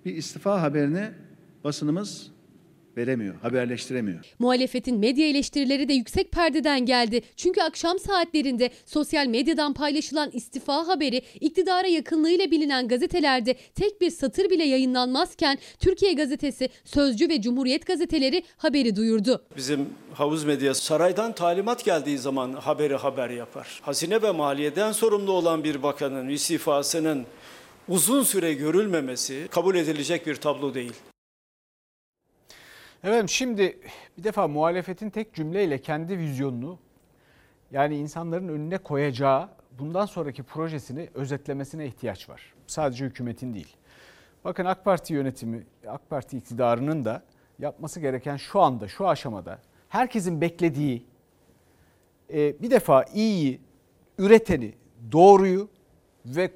bir istifa haberini basınımız veremiyor, haberleştiremiyor. Muhalefetin medya eleştirileri de yüksek perdeden geldi. Çünkü akşam saatlerinde sosyal medyadan paylaşılan istifa haberi iktidara yakınlığıyla bilinen gazetelerde tek bir satır bile yayınlanmazken Türkiye Gazetesi, Sözcü ve Cumhuriyet gazeteleri haberi duyurdu. Bizim havuz medyası saraydan talimat geldiği zaman haberi haber yapar. Hazine ve maliyeden sorumlu olan bir bakanın istifasının uzun süre görülmemesi kabul edilecek bir tablo değil. Efendim şimdi bir defa muhalefetin tek cümleyle kendi vizyonunu yani insanların önüne koyacağı bundan sonraki projesini özetlemesine ihtiyaç var. Sadece hükümetin değil. Bakın AK Parti yönetimi, AK Parti iktidarının da yapması gereken şu anda, şu aşamada herkesin beklediği e, bir defa iyiyi, üreteni, doğruyu ve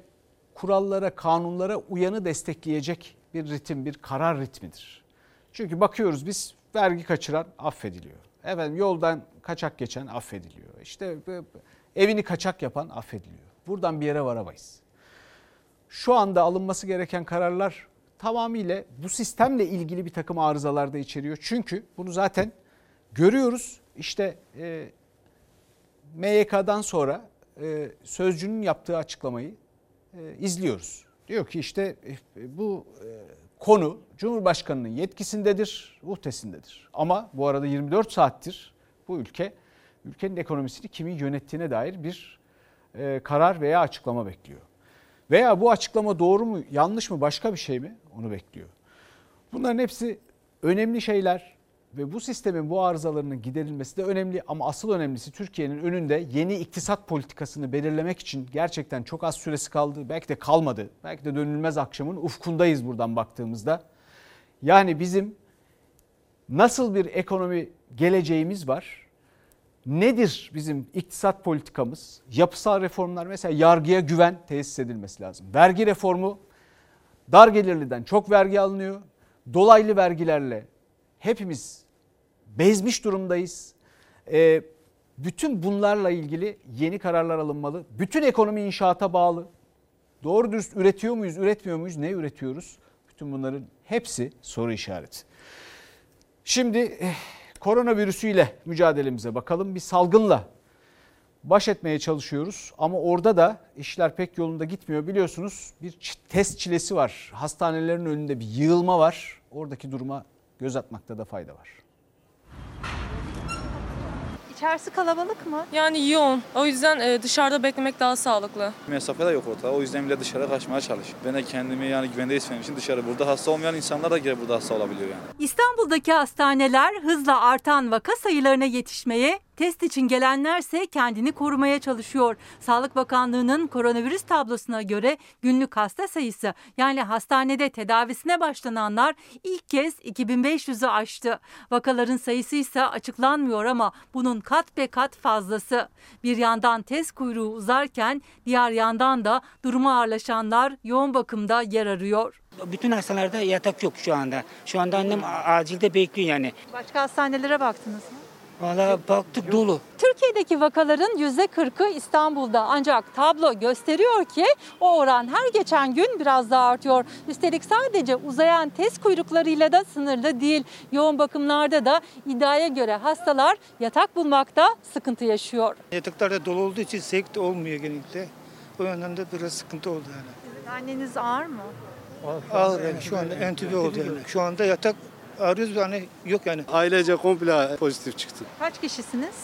kurallara, kanunlara uyanı destekleyecek bir ritim, bir karar ritmidir. Çünkü bakıyoruz biz vergi kaçıran affediliyor. Efendim yoldan kaçak geçen affediliyor. İşte evini kaçak yapan affediliyor. Buradan bir yere varamayız. Şu anda alınması gereken kararlar tamamıyla bu sistemle ilgili bir takım arızalar da içeriyor. Çünkü bunu zaten görüyoruz. İşte e, MYK'dan sonra e, Sözcü'nün yaptığı açıklamayı e, izliyoruz. Diyor ki işte e, bu e, konu Cumhurbaşkanı'nın yetkisindedir, uhdesindedir. Ama bu arada 24 saattir bu ülke ülkenin ekonomisini kimin yönettiğine dair bir e, karar veya açıklama bekliyor. Veya bu açıklama doğru mu, yanlış mı, başka bir şey mi onu bekliyor. Bunların hepsi önemli şeyler ve bu sistemin bu arızalarının giderilmesi de önemli ama asıl önemlisi Türkiye'nin önünde yeni iktisat politikasını belirlemek için gerçekten çok az süresi kaldı. Belki de kalmadı. Belki de dönülmez akşamın ufkundayız buradan baktığımızda. Yani bizim nasıl bir ekonomi geleceğimiz var? Nedir bizim iktisat politikamız? Yapısal reformlar mesela yargıya güven tesis edilmesi lazım. Vergi reformu dar gelirliden çok vergi alınıyor. Dolaylı vergilerle hepimiz bezmiş durumdayız. Ee, bütün bunlarla ilgili yeni kararlar alınmalı. Bütün ekonomi inşaata bağlı. Doğru dürüst üretiyor muyuz, üretmiyor muyuz, ne üretiyoruz? Bütün bunların hepsi soru işareti. Şimdi eh, koronavirüsüyle mücadelemize bakalım. Bir salgınla baş etmeye çalışıyoruz ama orada da işler pek yolunda gitmiyor. Biliyorsunuz bir test çilesi var. Hastanelerin önünde bir yığılma var. Oradaki duruma göz atmakta da fayda var. İçerisi kalabalık mı? Yani yoğun. O yüzden e, dışarıda beklemek daha sağlıklı. Mesafe de yok ortada. O yüzden bile dışarı kaçmaya çalışıyor. Ben de kendimi yani güvende hissetmem için dışarı. Burada hasta olmayan insanlar da gelip burada hasta olabiliyor yani. İstanbul'daki hastaneler hızla artan vaka sayılarına yetişmeye Test için gelenlerse kendini korumaya çalışıyor. Sağlık Bakanlığı'nın koronavirüs tablosuna göre günlük hasta sayısı yani hastanede tedavisine başlananlar ilk kez 2500'ü aştı. Vakaların sayısı ise açıklanmıyor ama bunun kat be kat fazlası. Bir yandan test kuyruğu uzarken diğer yandan da durumu ağırlaşanlar yoğun bakımda yer arıyor. Bütün hastalarda yatak yok şu anda. Şu anda annem acilde bekliyor yani. Başka hastanelere baktınız mı? Valla baktık dolu. Türkiye'deki vakaların %40'ı İstanbul'da ancak tablo gösteriyor ki o oran her geçen gün biraz daha artıyor. Üstelik sadece uzayan test kuyruklarıyla da sınırlı değil. Yoğun bakımlarda da iddiaya göre hastalar yatak bulmakta sıkıntı yaşıyor. Yataklarda dolu olduğu için sevk de olmuyor genellikle. O yönden de biraz sıkıntı oldu yani. Anneniz ağır mı? Ağır yani şu anda entübe oldu yani. Şu anda yatak arıyoruz yani yok yani. Ailece komple pozitif çıktı. Kaç kişisiniz?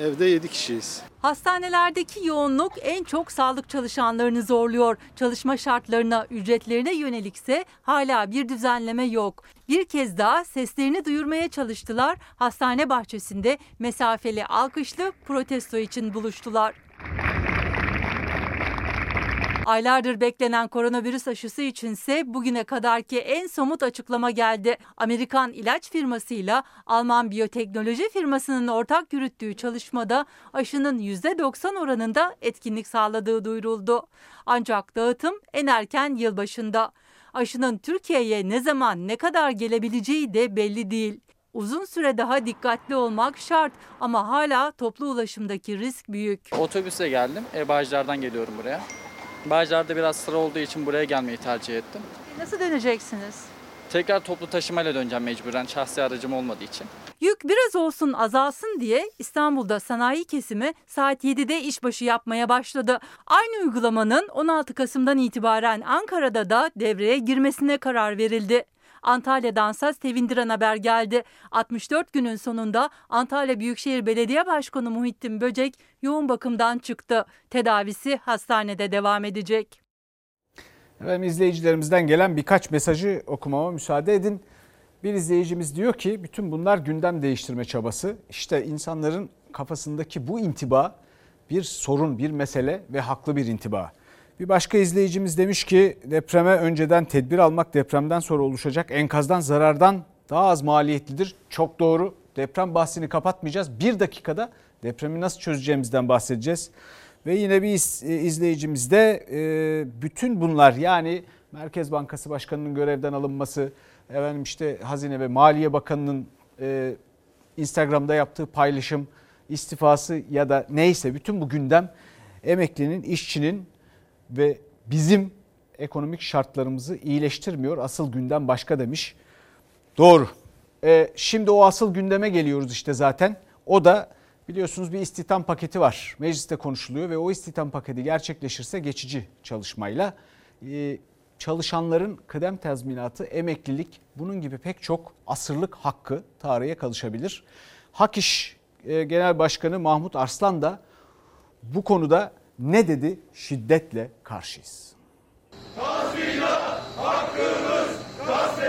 Ee, evde 7 kişiyiz. Hastanelerdeki yoğunluk en çok sağlık çalışanlarını zorluyor. Çalışma şartlarına, ücretlerine yönelikse hala bir düzenleme yok. Bir kez daha seslerini duyurmaya çalıştılar. Hastane bahçesinde mesafeli alkışlı protesto için buluştular. Aylardır beklenen koronavirüs aşısı içinse bugüne kadarki en somut açıklama geldi. Amerikan ilaç firmasıyla Alman biyoteknoloji firmasının ortak yürüttüğü çalışmada aşının %90 oranında etkinlik sağladığı duyuruldu. Ancak dağıtım en erken yılbaşında. Aşının Türkiye'ye ne zaman ne kadar gelebileceği de belli değil. Uzun süre daha dikkatli olmak şart ama hala toplu ulaşımdaki risk büyük. Otobüse geldim. E, Bağcılar'dan geliyorum buraya. Bağcılar'da biraz sıra olduğu için buraya gelmeyi tercih ettim. Nasıl döneceksiniz? Tekrar toplu taşımayla döneceğim mecburen şahsi aracım olmadığı için. Yük biraz olsun azalsın diye İstanbul'da sanayi kesimi saat 7'de işbaşı yapmaya başladı. Aynı uygulamanın 16 Kasım'dan itibaren Ankara'da da devreye girmesine karar verildi. Antalya'dansa sevindiren haber geldi. 64 günün sonunda Antalya Büyükşehir Belediye Başkanı Muhittin Böcek yoğun bakımdan çıktı. Tedavisi hastanede devam edecek. Efendim izleyicilerimizden gelen birkaç mesajı okumama müsaade edin. Bir izleyicimiz diyor ki bütün bunlar gündem değiştirme çabası. İşte insanların kafasındaki bu intiba bir sorun, bir mesele ve haklı bir intiba. Bir başka izleyicimiz demiş ki depreme önceden tedbir almak depremden sonra oluşacak enkazdan zarardan daha az maliyetlidir. Çok doğru. Deprem bahsini kapatmayacağız. Bir dakikada depremi nasıl çözeceğimizden bahsedeceğiz. Ve yine bir izleyicimiz de bütün bunlar yani Merkez Bankası Başkanı'nın görevden alınması, efendim işte Hazine ve Maliye Bakanı'nın Instagram'da yaptığı paylaşım, istifası ya da neyse bütün bu gündem emeklinin, işçinin ve bizim ekonomik şartlarımızı iyileştirmiyor. Asıl gündem başka demiş. Doğru. Ee, şimdi o asıl gündeme geliyoruz işte zaten. O da biliyorsunuz bir istihdam paketi var. Mecliste konuşuluyor ve o istihdam paketi gerçekleşirse geçici çalışmayla e, çalışanların kıdem tazminatı, emeklilik bunun gibi pek çok asırlık hakkı tarihe kalışabilir. Hak İş e, Genel Başkanı Mahmut Arslan da bu konuda ne dedi? Şiddetle karşıyız. Tazminat hakkımız gasp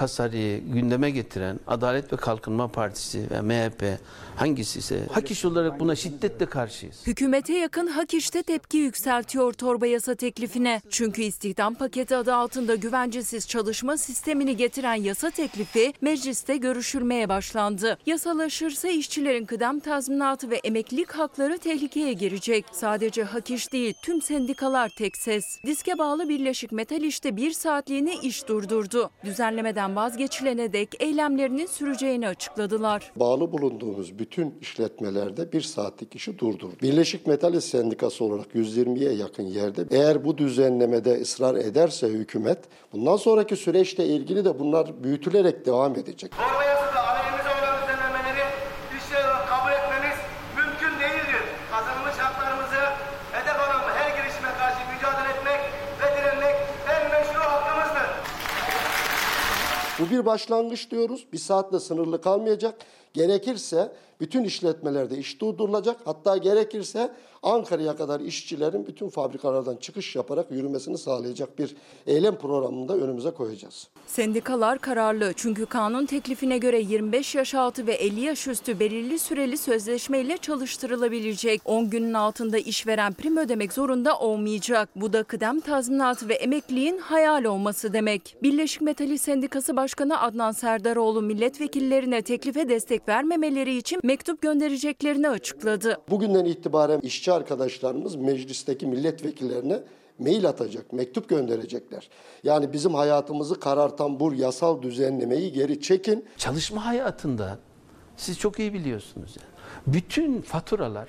tasarıyı gündeme getiren Adalet ve Kalkınma Partisi ve MHP hangisi ise hak iş olarak buna şiddetle karşıyız. Hükümete yakın hak işte tepki yükseltiyor torba yasa teklifine. Çünkü istihdam paketi adı altında güvencesiz çalışma sistemini getiren yasa teklifi mecliste görüşülmeye başlandı. Yasalaşırsa işçilerin kıdem tazminatı ve emeklilik hakları tehlikeye girecek. Sadece hak iş değil tüm sendikalar tek ses. Diske bağlı Birleşik Metal işte bir saatliğine iş durdurdu. Düzenlemeden vazgeçilene dek eylemlerinin süreceğini açıkladılar. Bağlı bulunduğumuz bütün işletmelerde bir saatlik işi durdurdu. Birleşik Metal Sendikası olarak 120'ye yakın yerde eğer bu düzenlemede ısrar ederse hükümet bundan sonraki süreçte ilgili de bunlar büyütülerek devam edecek. Anayasada aleyhimize olan düzenlemeleri işler olarak kabul etmemiz mümkün değildir. Kazanılmış haklarımızı hedef alan her girişime karşı mücadele etmek ve direnmek en meşru hakkımızdır. Bu bir başlangıç diyoruz. Bir saatle sınırlı kalmayacak. Gerekirse bütün işletmelerde iş durdurulacak. Hatta gerekirse Ankara'ya kadar işçilerin bütün fabrikalardan çıkış yaparak yürümesini sağlayacak bir eylem programını da önümüze koyacağız. Sendikalar kararlı çünkü kanun teklifine göre 25 yaş altı ve 50 yaş üstü belirli süreli sözleşmeyle çalıştırılabilecek. 10 günün altında işveren prim ödemek zorunda olmayacak. Bu da kıdem tazminatı ve emekliliğin hayal olması demek. Birleşik Metali Sendikası Başkanı Adnan Serdaroğlu milletvekillerine teklife destek vermemeleri için mektup göndereceklerini açıkladı. Bugünden itibaren işçi arkadaşlarımız meclisteki milletvekillerine mail atacak, mektup gönderecekler. Yani bizim hayatımızı karartan bu yasal düzenlemeyi geri çekin. Çalışma hayatında siz çok iyi biliyorsunuz yani. Bütün faturalar,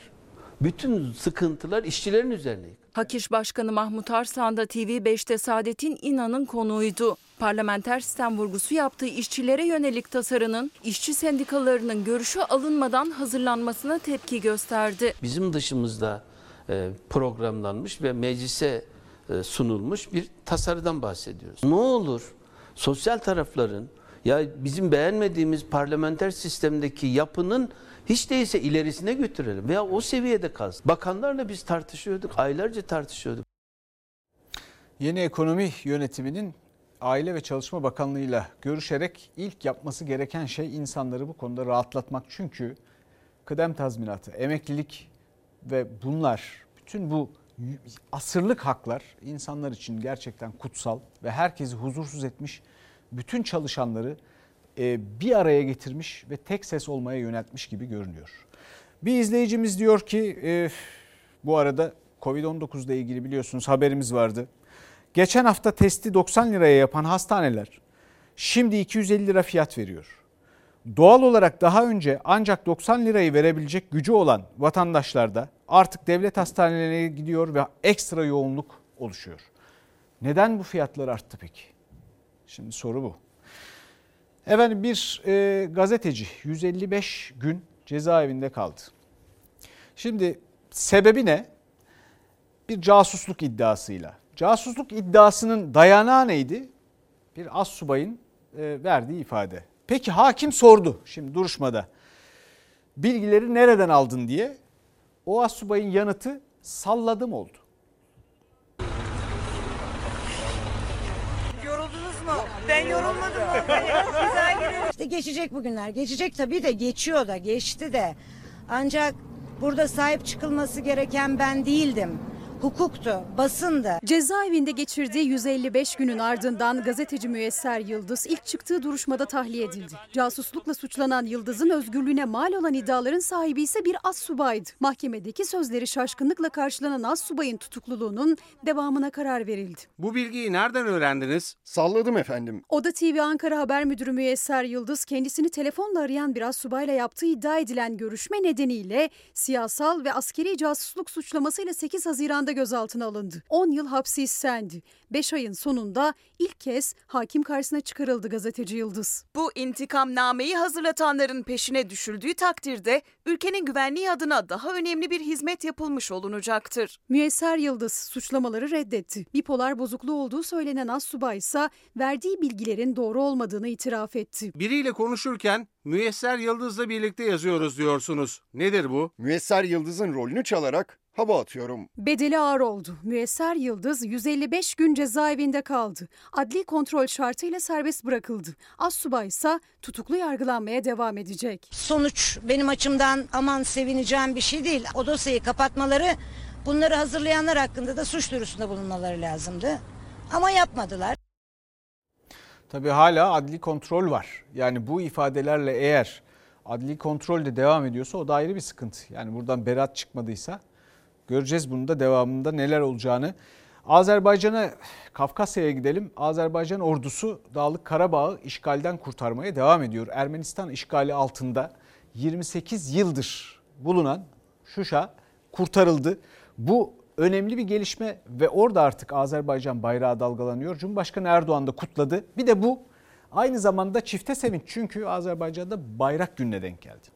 bütün sıkıntılar işçilerin üzerine. Hak İş Başkanı Mahmut Arslan da TV5'te Saadet'in İnan'ın konuğuydu. Parlamenter sistem vurgusu yaptığı işçilere yönelik tasarının işçi sendikalarının görüşü alınmadan hazırlanmasına tepki gösterdi. Bizim dışımızda e, programlanmış ve meclise e, sunulmuş bir tasarıdan bahsediyoruz. Ne olur sosyal tarafların ya bizim beğenmediğimiz parlamenter sistemdeki yapının hiç değilse ilerisine götürelim veya o seviyede kalsın. Bakanlarla biz tartışıyorduk, aylarca tartışıyorduk. Yeni ekonomi yönetiminin Aile ve Çalışma Bakanlığı'yla görüşerek ilk yapması gereken şey insanları bu konuda rahatlatmak. Çünkü kıdem tazminatı, emeklilik ve bunlar bütün bu asırlık haklar insanlar için gerçekten kutsal ve herkesi huzursuz etmiş. Bütün çalışanları bir araya getirmiş ve tek ses olmaya yöneltmiş gibi görünüyor. Bir izleyicimiz diyor ki e, bu arada Covid-19 ile ilgili biliyorsunuz haberimiz vardı. Geçen hafta testi 90 liraya yapan hastaneler şimdi 250 lira fiyat veriyor. Doğal olarak daha önce ancak 90 lirayı verebilecek gücü olan vatandaşlar da artık devlet hastanelerine gidiyor ve ekstra yoğunluk oluşuyor. Neden bu fiyatlar arttı peki? Şimdi soru bu. Efendim bir e, gazeteci 155 gün cezaevinde kaldı. Şimdi sebebi ne? Bir casusluk iddiasıyla. Casusluk iddiasının dayanağı neydi? Bir as subayın e, verdiği ifade. Peki hakim sordu şimdi duruşmada. Bilgileri nereden aldın diye. O as subayın yanıtı salladım oldu. Yoruldunuz mu? Ben yorulmadım. Geliyor. İşte geçecek bugünler. Geçecek tabii de geçiyor da geçti de. Ancak burada sahip çıkılması gereken ben değildim hukuktu, basındı. Cezaevinde geçirdiği 155 günün ardından gazeteci Müyesser Yıldız ilk çıktığı duruşmada tahliye edildi. Casuslukla suçlanan Yıldız'ın özgürlüğüne mal olan iddiaların sahibi ise bir as subaydı. Mahkemedeki sözleri şaşkınlıkla karşılanan as subayın tutukluluğunun devamına karar verildi. Bu bilgiyi nereden öğrendiniz? Salladım efendim. Oda TV Ankara Haber Müdürü Müyesser Yıldız kendisini telefonla arayan bir as subayla yaptığı iddia edilen görüşme nedeniyle siyasal ve askeri casusluk suçlamasıyla 8 Haziran'da gözaltına alındı. 10 yıl hapsi istendi. 5 ayın sonunda ilk kez hakim karşısına çıkarıldı gazeteci Yıldız. Bu intikamnameyi hazırlatanların peşine düşüldüğü takdirde ülkenin güvenliği adına daha önemli bir hizmet yapılmış olunacaktır. Müyesser Yıldız suçlamaları reddetti. Bipolar bozukluğu olduğu söylenen Assubay ise verdiği bilgilerin doğru olmadığını itiraf etti. Biriyle konuşurken Müyesser Yıldız'la birlikte yazıyoruz diyorsunuz. Nedir bu? Müyesser Yıldız'ın rolünü çalarak hava atıyorum. Bedeli ağır oldu. Müyesser Yıldız 155 gün cezaevinde kaldı. Adli kontrol şartıyla serbest bırakıldı. Assubay ise tutuklu yargılanmaya devam edecek. Sonuç benim açımdan aman sevineceğim bir şey değil. O dosyayı kapatmaları bunları hazırlayanlar hakkında da suç duyurusunda bulunmaları lazımdı. Ama yapmadılar. Tabii hala adli kontrol var. Yani bu ifadelerle eğer adli kontrol de devam ediyorsa o da ayrı bir sıkıntı. Yani buradan berat çıkmadıysa göreceğiz bunun da devamında neler olacağını. Azerbaycan'a, Kafkasya'ya gidelim. Azerbaycan ordusu Dağlık Karabağ'ı işgalden kurtarmaya devam ediyor. Ermenistan işgali altında 28 yıldır bulunan Şuşa kurtarıldı. Bu önemli bir gelişme ve orada artık Azerbaycan bayrağı dalgalanıyor. Cumhurbaşkanı Erdoğan da kutladı. Bir de bu aynı zamanda çifte sevinç çünkü Azerbaycan'da bayrak gününe denk geldi.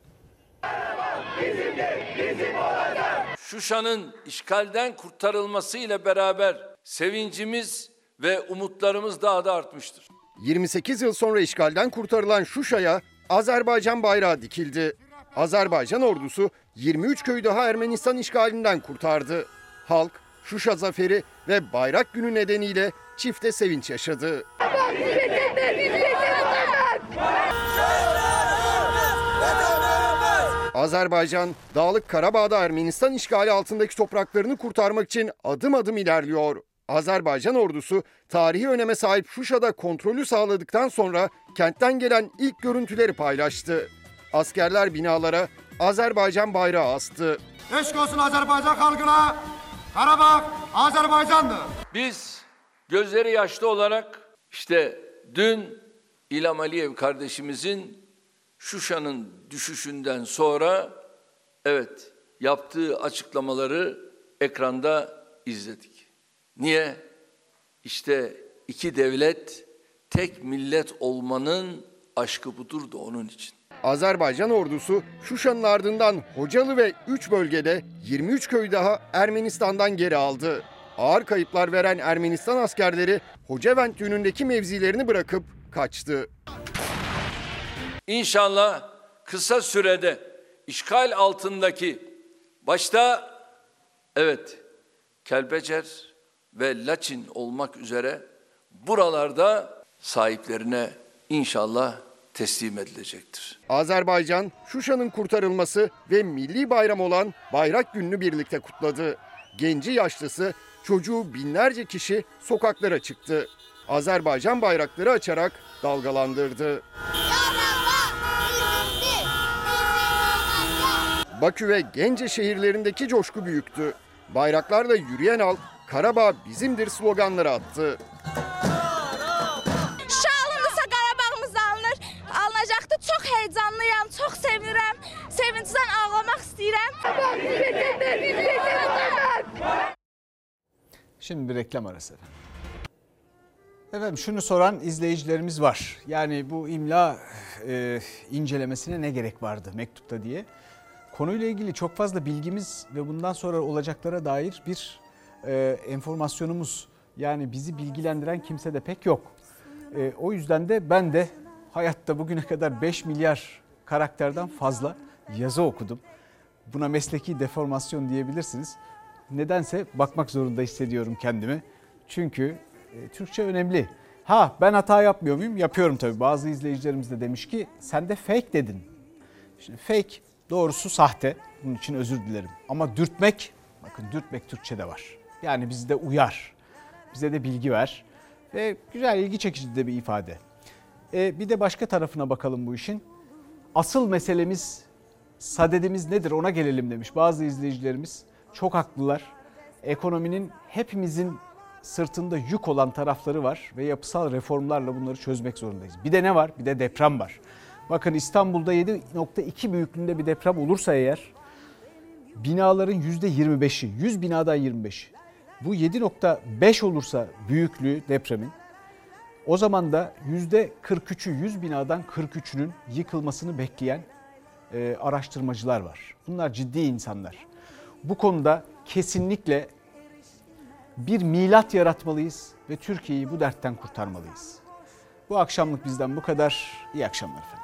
Şuşa'nın işgalden kurtarılması ile beraber sevincimiz ve umutlarımız daha da artmıştır. 28 yıl sonra işgalden kurtarılan Şuşa'ya Azerbaycan bayrağı dikildi. Azerbaycan ordusu 23 köyü daha Ermenistan işgalinden kurtardı. Halk Şuşa zaferi ve bayrak günü nedeniyle çifte sevinç yaşadı. Azerbaycan, Dağlık Karabağ'da Ermenistan işgali altındaki topraklarını kurtarmak için adım adım ilerliyor. Azerbaycan ordusu tarihi öneme sahip Şuşa'da kontrolü sağladıktan sonra kentten gelen ilk görüntüleri paylaştı. Askerler binalara Azerbaycan bayrağı astı. Eşk olsun Azerbaycan halkına. Karabağ Azerbaycan'dır. Biz gözleri yaşlı olarak işte dün İlham Aliyev kardeşimizin Şuşa'nın düşüşünden sonra evet yaptığı açıklamaları ekranda izledik. Niye? İşte iki devlet tek millet olmanın aşkı budur da onun için. Azerbaycan ordusu Şuşa'nın ardından Hocalı ve 3 bölgede 23 köy daha Ermenistan'dan geri aldı. Ağır kayıplar veren Ermenistan askerleri Hocavent düğünündeki mevzilerini bırakıp kaçtı. İnşallah kısa sürede işgal altındaki başta evet Kelbecer ve Laçin olmak üzere buralarda sahiplerine inşallah teslim edilecektir. Azerbaycan, Şuşa'nın kurtarılması ve milli bayram olan Bayrak Günü'nü birlikte kutladı. Genci yaşlısı, çocuğu binlerce kişi sokaklara çıktı. Azerbaycan bayrakları açarak dalgalandırdı. Bakü ve Gence şehirlerindeki coşku büyüktü. Bayraklarla yürüyen halk Karabağ bizimdir sloganları attı. Şuşa alınırsa Qarabağımız alınır. Alınacaktı. Çok heyecanlıyam, çok sevinirəm. Sevincdən ağlamaq istəyirəm. Şimdi bir reklam arası efendim. Efendim şunu soran izleyicilerimiz var. Yani bu imla e, incelemesine ne gerek vardı mektupta diye. Konuyla ilgili çok fazla bilgimiz ve bundan sonra olacaklara dair bir e, enformasyonumuz yani bizi bilgilendiren kimse de pek yok. E, o yüzden de ben de hayatta bugüne kadar 5 milyar karakterden fazla yazı okudum. Buna mesleki deformasyon diyebilirsiniz. Nedense bakmak zorunda hissediyorum kendimi. Çünkü e, Türkçe önemli. Ha ben hata yapmıyor muyum? Yapıyorum tabii. Bazı izleyicilerimiz de demiş ki sen de fake dedin. Şimdi fake doğrusu sahte. Bunun için özür dilerim. Ama dürtmek, bakın dürtmek Türkçe'de var. Yani bizde uyar. Bize de bilgi ver. Ve güzel ilgi çekici de bir ifade. E, bir de başka tarafına bakalım bu işin. Asıl meselemiz, sadedimiz nedir ona gelelim demiş bazı izleyicilerimiz. Çok haklılar. Ekonominin hepimizin sırtında yük olan tarafları var ve yapısal reformlarla bunları çözmek zorundayız. Bir de ne var? Bir de deprem var. Bakın İstanbul'da 7.2 büyüklüğünde bir deprem olursa eğer binaların %25'i, 100 binadan 25. Bu 7.5 olursa büyüklüğü depremin o zaman da %43'ü 100 binadan 43'ünün yıkılmasını bekleyen e, araştırmacılar var. Bunlar ciddi insanlar. Bu konuda kesinlikle bir milat yaratmalıyız ve Türkiye'yi bu dertten kurtarmalıyız. Bu akşamlık bizden bu kadar. İyi akşamlar efendim.